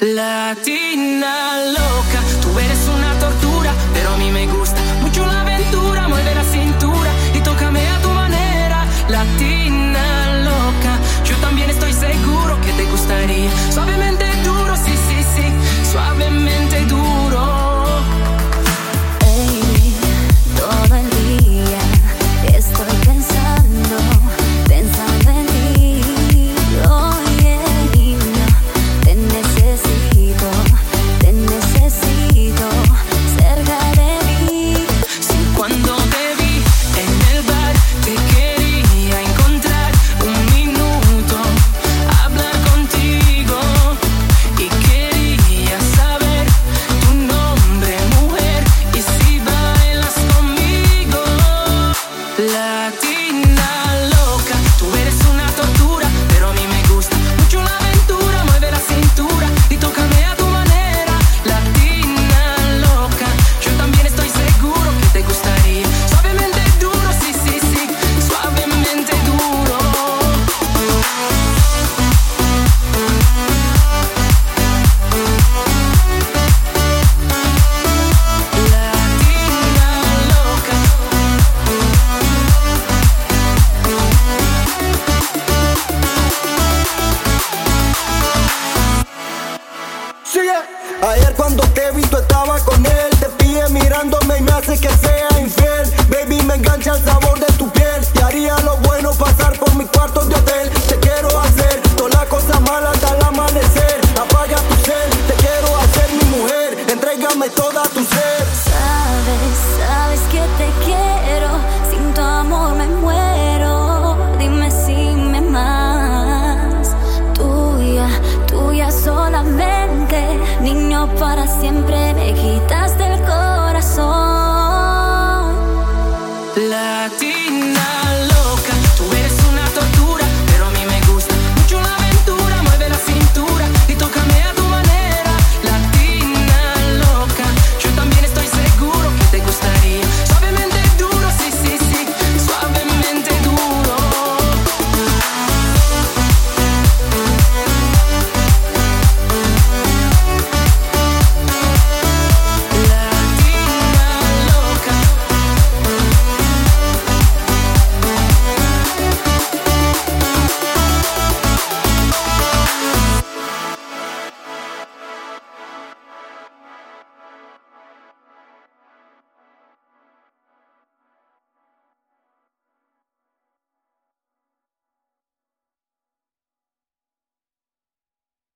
Latina loca, tú eres una tortura, Ayer cuando te vi tú estaba con él. Te pide mirándome y me hace que sea infiel. Baby me engancha el sabor de tu piel. Te haría lo bueno pasar por mis cuartos de hotel. Te quiero hacer todas las cosas malas hasta amanecer. Apaga tu cel, te quiero hacer mi mujer. Entrégame toda tu ser para siempre me quitas